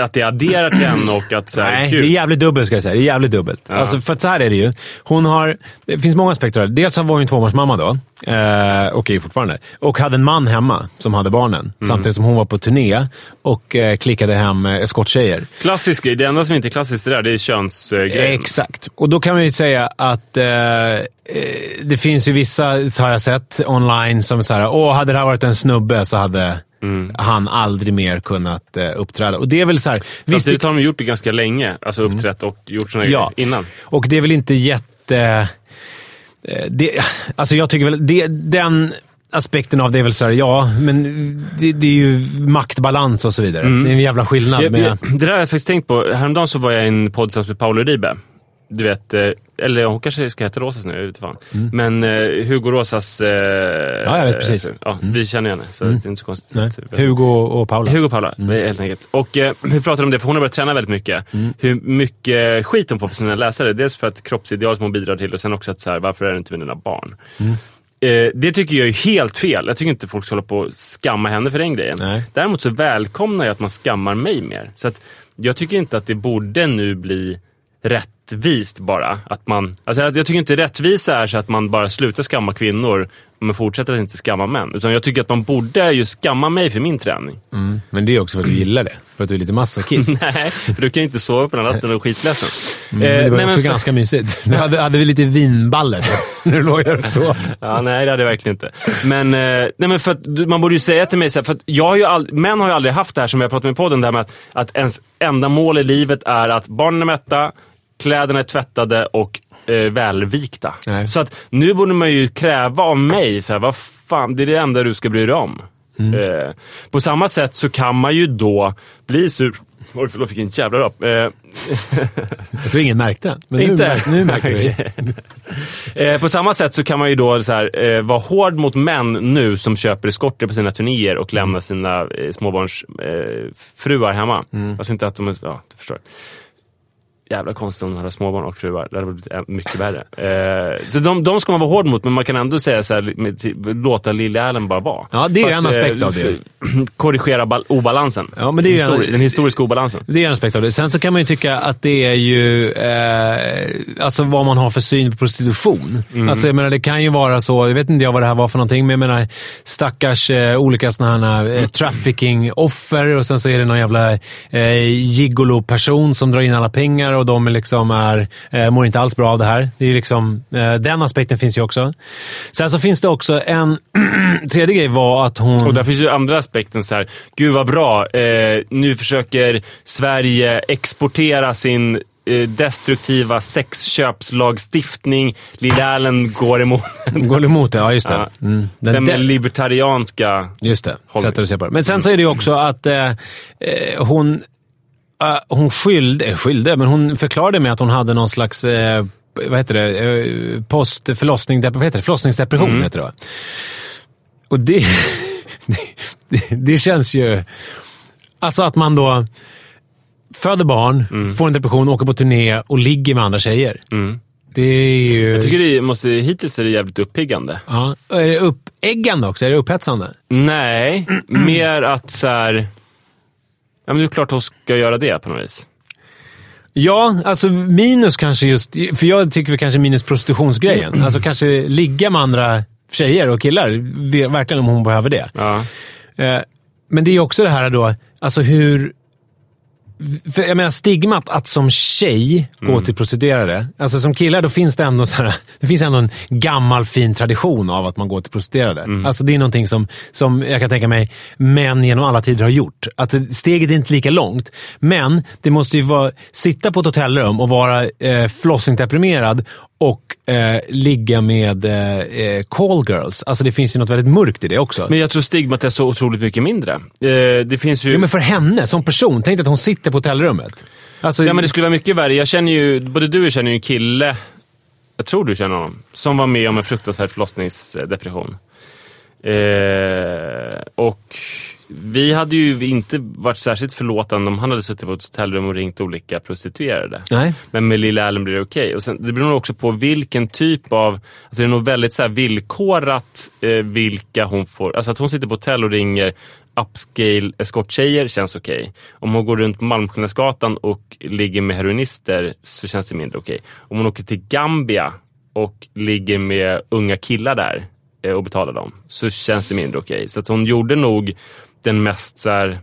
Att det adderar till henne och att såhär, Nej, gud. det är jävligt dubbelt ska jag säga. Det är jävligt dubbelt. Ja. Alltså, för att så här är det ju. Hon har, det finns många aspekter det. Dels var hon ju tvåbarnsmamma då, eh, och är fortfarande. Och hade en man hemma som hade barnen. Mm. Samtidigt som hon var på turné och eh, klickade hem eh, eskorttjejer. Klassisk grej. Det enda som inte är klassiskt det där, det är könsgrejen. Exakt. Och då kan man ju säga att eh, eh, det finns ju vissa, har jag sett online, som så här, åh, hade det här varit en snubbe så hade han aldrig mer kunnat eh, uppträda. Och det är väl så här, visst, Samtidigt har de gjort det ganska länge. Alltså uppträtt och gjort såna Ja. grejer innan. Och det är väl inte jätte... eh, Det, alltså jag tycker väl, det, den aspekten av det är väl så här, ja, men det, det är ju maktbalans och så vidare. Det är en jävla skillnad Jag, med... det där har jag faktiskt tänkt på. Häromdagen så var jag i en podd med Paolo Ribe. Du vet, eh, eller hon kanske ska heta Rosas nu, jag vet fan. Men eh, Hugo Rosas... Eh, Ja, jag vet precis. Ja, Vi känner henne, så det är inte så konstigt. Nej. att- Hugo och Paula. Hugo och Paula, helt enkelt. Och eh, vi pratade om det, för hon har börjat träna väldigt mycket. Hur mycket skit hon får för sina läsare. Dels för att kroppsideal som hon bidrar till och sen också att så här, varför är du inte med dina barn? Eh, det tycker jag är helt fel. Jag tycker inte folk ska hålla på och skamma henne för den grejen. Nej. Däremot så välkomnar jag att man skammar mig mer. Så att jag tycker inte att det borde nu bli rättvist bara. Att man, alltså jag jag tycker inte rättvisa är så att man bara slutar skamma kvinnor men fortsätter att inte skamma män. Utan jag tycker att man borde ju skamma mig för min träning. Mm. Men det är också för att du gillar det. För att du är lite masochist. Nej, för du kan ju inte sova på den natten och är skitledsen. Mm, men det Eh, var nej, också för- ganska mysigt. Du hade, hade vi lite vinballer när du låg där och sov. Ja, nej, det hade jag verkligen inte. Men, eh, nej, men för att, man borde ju säga till mig, så här, för jag har ju all, män har ju aldrig haft det här som jag pratade med i podden, det här med att, att ens enda mål i livet är att barnen är mätta, kläderna är tvättade och eh, välvikta. Nej. Så att nu borde man ju kräva av mig, så här, vad fan, det är det enda du ska bry dig om. Mm. Eh, på samma sätt så kan man ju då bli sur... Oj, förlåt, fick en jävla rap. Eh, Jag tror ingen märkte. Men inte? nu märkte vi. eh, på samma sätt så kan man ju då så här, eh, vara hård mot män nu som köper eskorter på sina turnéer och lämnar sina eh, småbarnsfruar eh, hemma. Alltså inte att de. Ja, du förstår. Jävla konstigt om de hade småbarn och fruar. Det hade blivit ä- mycket värre. Eh, så de, de ska man vara hård mot, men man kan ändå säga så här, med, låta Lille Allen bara vara. Ja, det är en att, aspekt av det. Korrigera bal- obalansen. Ja, men det är ju en- Histori- den historiska obalansen. Det är en aspekt av det. Sen så kan man ju tycka att det är ju eh, alltså vad man har för syn på prostitution. Mm. Alltså jag menar, det kan ju vara så, jag vet inte jag vad det här var för någonting, men jag menar stackars eh, olika sådana här eh, trafficking-offer och sen så är det någon jävla eh, gigolo-person som drar in alla pengar och de liksom är, eh, mår inte alls bra av det här. Det är liksom, eh, den aspekten finns ju också. Sen så finns det också en tredje grej var att hon... Och där finns ju andra aspekten så här. Gud vad bra, eh, nu försöker Sverige exportera sin eh, destruktiva sexköpslagstiftning. Lille Allen går emot. Går emot det, ja just det. Ja. Mm. Den, Den, libertarianska... just det, sättet att se på det. Men sen så är det ju också att eh, eh, hon, hon skyllde, eh, skyllde, men hon förklarade med att hon hade någon slags eh, vad heter det? Eh, postförlossning, vad heter det? förlossningsdepression. Mm. Heter det? Och det, det, det känns ju... Alltså att man då föder barn, får en depression, åker på turné och ligger med andra tjejer. Mm. Det är ju... Jag tycker det måste, hittills är det jävligt uppiggande. Ja. Är det uppeggande också? Är det upphetsande? Nej, mer att så här... Ja, men det är klart hon ska göra det på något vis. Ja, alltså minus kanske just... För jag tycker väl kanske minus prostitutionsgrejen. Alltså kanske ligga med andra tjejer och killar. Verkligen om hon behöver det. Ja. Eh, Men det är också det här då, alltså hur... För jag menar stigmat att som tjej gå till prostituerade. Alltså som killar då finns det ändå så här, det finns ändå en gammal fin tradition av att man går till prostituerade. Alltså det är någonting som, som jag kan tänka mig män genom alla tider har gjort. Att steget är inte lika långt. Men det måste ju vara, sitta på ett hotellrum och vara eh, flossingdeprimerad och eh, ligga med eh, eh, call girls. Alltså det finns ju något väldigt mörkt i det också. Men jag tror stigmat är så otroligt mycket mindre. Eh, det finns ju... Ja, men för henne som person, tänk att hon sitter på hotellrummet. Alltså, Ja, men det skulle vara mycket värre. Jag känner ju, både du och jag känner ju en kille, jag tror du känner honom, som var med om en fruktansvärd förlossningsdepression. Eh, och vi hade ju inte varit särskilt förlåtande om han hade suttit på ett hotellrum och ringt olika prostituerade. Nej. Men, med Lilla Allen blir det okej. Och sen, Det beror nog också på vilken typ av... Alltså det är nog väldigt så här villkorat eh, vilka hon får... Alltså att hon sitter på hotell och ringer upscale eskorttjejer känns okej. Om hon går runt Malmskillnadsgatan och ligger med heroinister så känns det mindre okej. Om hon åker till Gambia och ligger med unga killar där eh, och betalar dem så känns det mindre okej. Så att hon gjorde nog den mest så här,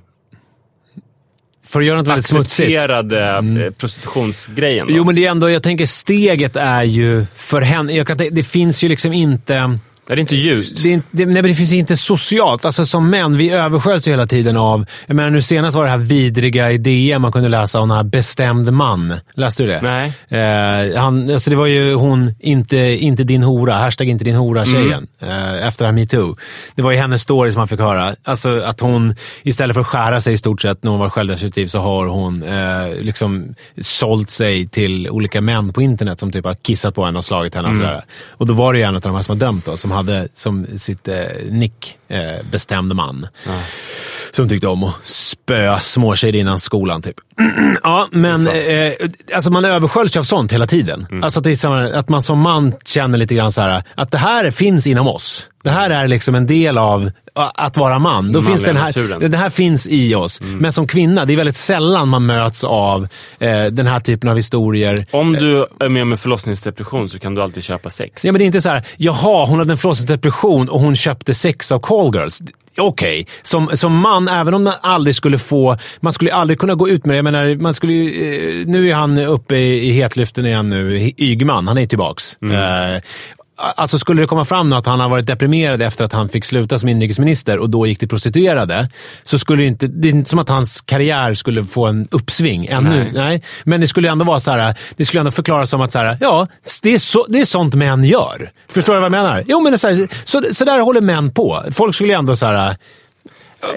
för att göra något väldigt smutsigt. accepterade eh, prostitutionsgrejen. då. Jo, men det är ändå, jag tänker steget är ju för henne. Jag kan, det finns ju liksom inte... Är det inte ljust? Det, är det, nej, men det finns inte socialt. Alltså som män, vi översköljs ju hela tiden av... Jag menar, nu senast var det här vidriga i DN man kunde läsa om den här bestämd man. Läste du det? Nej. Eh, han, alltså det var ju hon, inte, inte din hora, hashtag inte din hora-tjejen. Eh, efter det här metoo. Det var ju hennes story som man fick höra. Alltså att hon, istället för att skära sig i stort sett när hon var självdestruktiv, så har hon eh, liksom sålt sig till olika män på internet som typ har kissat på henne och slagit henne. Och, sådär. och då var det ju en av de här som har dömt då, som hade som sitt eh, nick eh, bestämd man. Som tyckte om att spöa småtjejer innan skolan. Typ. ja, men eh, alltså man översköljs av sånt hela tiden. Alltså att, samma, att man som man känner lite grann så här, att det här finns inom oss. Det här är liksom en del av att vara man. Då finns den här, naturen. det här finns i oss. Men som kvinna, det är väldigt sällan man möts av eh, den här typen av historier. Om du är med om en förlossningsdepression så kan du alltid köpa sex. Ja, men det är inte så här, jaha, hon hade en förlossningsdepression och hon köpte sex av callgirls. Okej, som, som man, även om man aldrig skulle få... Man skulle aldrig kunna gå ut med det. Jag menar, man skulle, eh, nu är han uppe i, i hetluften igen nu. Ygman, han är tillbaks. Eh, Alltså skulle det komma fram nu att han har varit deprimerad efter att han fick sluta som inrikesminister och då gick till prostituerade, så skulle det inte... Det är inte som att hans karriär skulle få en uppsving ännu. Nej. Nej. Men det skulle ändå vara så här, det skulle ändå förklaras som att så här, ja, det är, så, det är sånt män gör. Förstår du vad jag menar? Jo, men så, här, så, så där håller män på. Folk skulle ändå så här...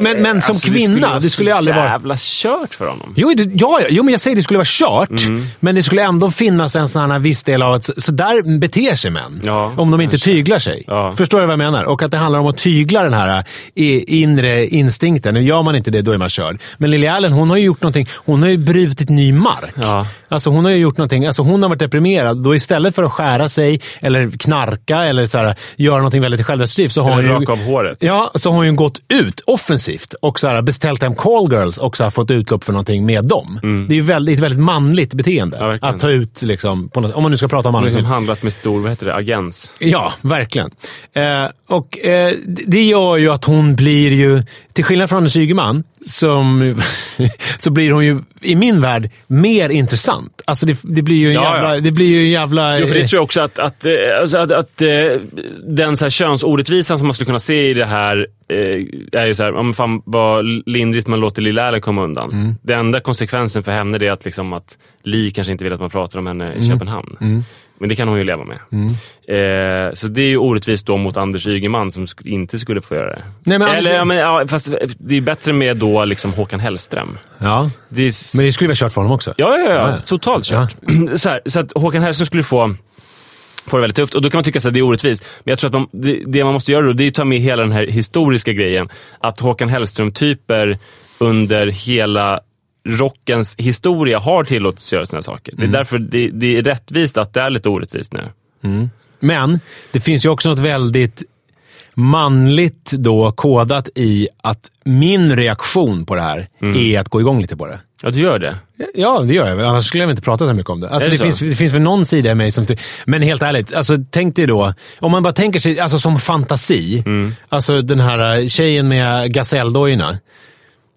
Men, men som Alltså, det kvinna, vara det skulle aldrig vara... jävla kört för honom. Jo, det, ja, jo, men jag säger det skulle vara kört. Mm. Men det skulle ändå finnas en sån här viss del av att så, där beter sig män. Ja, om de inte kanske. tyglar sig. Ja. Förstår du vad jag menar? Och att det handlar om att tygla den här eh, inre instinkten. Gör man inte det, då är man körd. Men Lily Allen, hon har ju gjort någonting. Hon har ju brutit ny mark. Ja. Alltså hon har ju gjort någonting. Alltså hon har varit deprimerad. Då istället för att skära sig eller knarka eller så här, göra någonting väldigt självdestruktivt så har hon ju... av håret. Ja, så har hon ju gått ut offensivt och så här, beställt hem callgirls och så här, fått utlopp för någonting med dem. Det är ju väldigt, ett väldigt manligt beteende. Mm. Ja, att ta ut, liksom, något, om man nu ska prata om Hon har manligt. liksom handlat med stor, vad heter det, agens. Ja, verkligen. Eh, och eh, Det gör ju att hon blir ju, till skillnad från Anders Ygeman, som, så blir hon ju i min värld mer intressant. Extremt. Alltså det, det blir ju en Ja, jävla... ja. Det blir ju en jävla Jo, för det tror jag också att, att, eh, alltså att, att eh, den så här könsorättvisan som man skulle kunna se i det här eh, är ju så här, om fan vad lindrigt man låter Lilla Allen komma undan. Mm. Den enda konsekvensen för henne är att, liksom, att Li kanske inte vill att man pratar om henne i Mm. Köpenhamn. Men det kan hon ju leva med. Eh, så det är ju orättvist då mot Anders Ygeman som sk- inte skulle få göra det. Nej, men Eller, ja, men, ja, fast det är bättre med då liksom Håkan Hellström. Ja, Det är, men det skulle vara kört för honom också. Ja, ja, ja. Ja. Totalt kört. Så, här, så att Håkan Hellström skulle få, få det väldigt tufft. Och då kan man tycka att det är orättvist. Men jag tror att man, det, det man måste göra då, det är att ta med hela den här historiska grejen. Att Håkan Hellström-typer under hela rockens historia har tillåtits göra här saker. Mm. Det är därför det, det är rättvist att det är lite orättvist nu. Men det finns ju också något väldigt manligt då kodat i att min reaktion på det här Mm. är att gå igång lite på det. Ja, du gör det. Ja, det gör jag. Annars skulle jag inte prata så mycket om det. Alltså, det det, finns, det finns väl någon sida i mig som... Men helt ärligt, alltså, tänk dig då. Om man bara tänker sig alltså, som fantasi. Mm. Alltså den här eh, tjejen med gaselldojorna.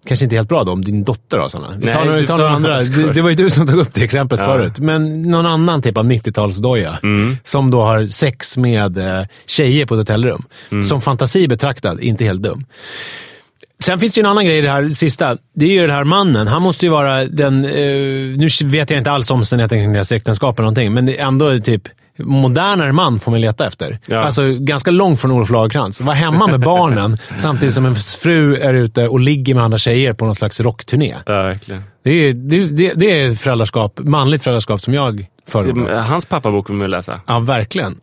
Kanske inte helt bra då om din dotter har sådana. Vi Nej, tar, några- vi tar några andra. Det, det var ju du som tog upp det exemplet Ja. förut. Men någon annan typ av 90-talsdoja. Mm. Som då har sex med eh, tjejer på ett hotellrum. Mm. Som fantasi betraktad, inte helt dum. Sen finns det ju en annan grej i det här sista. Det är ju den här mannen. Han måste ju vara den... Eh, nu vet jag inte alls omständigheterna kring deras äktenskap eller någonting, men det är ändå typ modernare man får man leta efter. Ja. Alltså ganska långt från Olof Lagercrantz. Var hemma med barnen samtidigt som ens fru är ute och ligger med andra tjejer på någon slags rockturné. Ja, verkligen. Det är, det, det, det är föräldraskap, manligt föräldraskap som jag förordar. Hans pappabok vill man läsa. Ja, verkligen.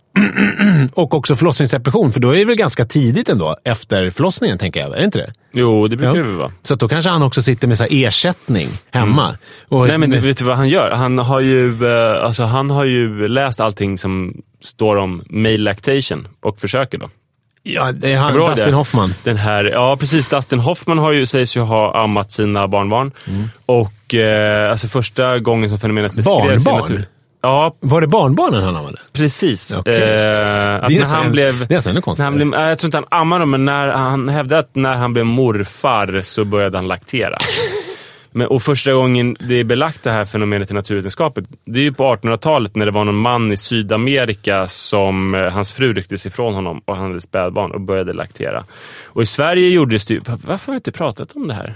och också förlossningsdepression, för då är det väl ganska tidigt ändå, efter förlossningen, tänker jag. Är det inte det? Jo, det brukar Ja. det vara. Så då kanske han också sitter med så här ersättning hemma. Och, Mm. Nej, men vet du vad han gör? Han har ju, eh, alltså, han har ju läst allting som står om male lactation och försöker då. ja, det är han, Bra Dustin det. Hoffman. Den här, ja, precis. Dustin Hoffman har ju, sägs ju ha ammat sina barnbarn. Mm. Och eh, alltså första gången som fenomenet beskrevs... Barnbarn? Ja, Var det barnbarnen han använde? precis. Eh, att Det är när nästan- han blev... det är nästan ännu när konstigare. han blev, nej, jag tror inte han ammade dem, men när han hävdade att när han blev morfar så började han laktera. Men, och första gången det är belagt det här fenomenet i naturvetenskapet, det är ju på 1800-talet när det var någon man i Sydamerika som eh, hans fru rycktes ifrån honom och han hade spädbarn och började laktera. Och i Sverige gjordes det ju... Varför har vi inte pratat om det här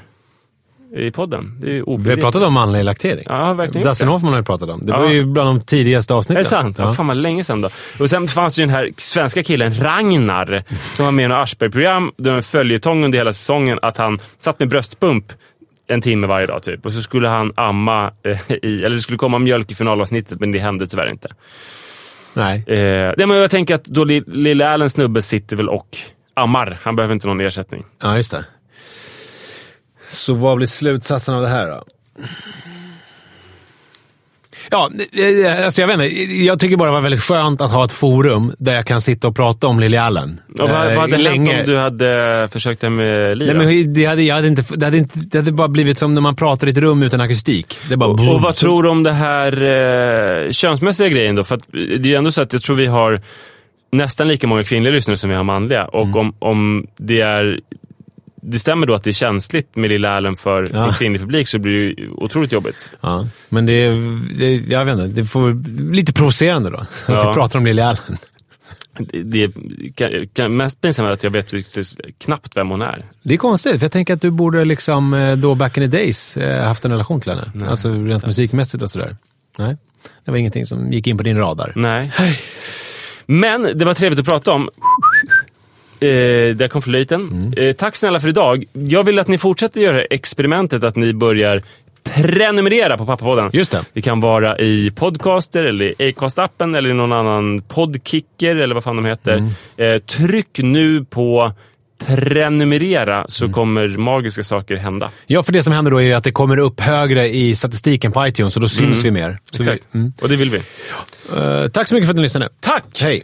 i podden? Det är Vi har pratat om manlig laktering. Ja, verkligen Dustin. Hoffman har vi pratat om. Det Ja. var ju bland de tidigaste Är avsnitten. det sant? Ja. Fan vad länge sedan då. Och sen fanns det ju den här svenska killen Ragnar som var med i något Aschberg-program. Det var en följetong under hela säsongen att han satt med bröstpump en timme varje dag typ. Och så skulle han amma eh, i, eller det skulle komma mjölk i finalavsnittet men det hände tyvärr inte. Nej. Eh, det, men jag tänker att då li- lille Allen snubbe sitter väl och ammar. Han behöver inte någon ersättning. Ja, just det. Så vad blir slutsatsen av det här då? Ja, eh, alltså jag vet inte. Jag tycker bara det var väldigt skönt att ha ett forum där jag kan sitta och prata om Lily Allen. Och vad, vad Eh, hade länge. hänt om du hade försökt det med Li Nej, men det, hade, jag hade inte, det, hade inte, det hade bara blivit som när man pratar i ett rum utan akustik. Det bara Och, och vad tror du om det här eh, könsmässiga grejen då? För att det är ju ändå så att jag tror vi har nästan lika många kvinnliga lyssnare som vi har manliga. Och Mm. om, om det är... Det stämmer då att det är känsligt med Lilla Allen för Ja. en kvinnlig publik så blir det ju otroligt jobbigt. Ja, men det, det, jag vet inte, det får lite provocerande då. Att Ja. vi pratar om Lily Allen. Det, det kan, kan, mest pinsamt är att jag vet knappt vem hon är. Det är konstigt, för jag tänker att du borde liksom eh, då back in the days eh, haft en relation till henne. alltså rent musikmässigt och sådär. Nej, det var ingenting som gick in på din radar. Nej. Men det var trevligt att prata om. Eh, där kom flöjten. Eh, tack snälla för idag. Jag vill att ni fortsätter göra experimentet att ni börjar prenumerera på Pappapodden. Just det. Det kan vara i Podcaster eller i Acast-appen eller i någon annan Podkicker eller vad fan de heter. Eh, tryck nu på prenumerera så kommer magiska saker hända. Ja, för det som händer då är att det kommer upp högre i statistiken på iTunes och då syns vi mer. Så Exakt. Vi, mm. Och det vill vi. Eh, tack så mycket för att ni lyssnade. Tack! Hej!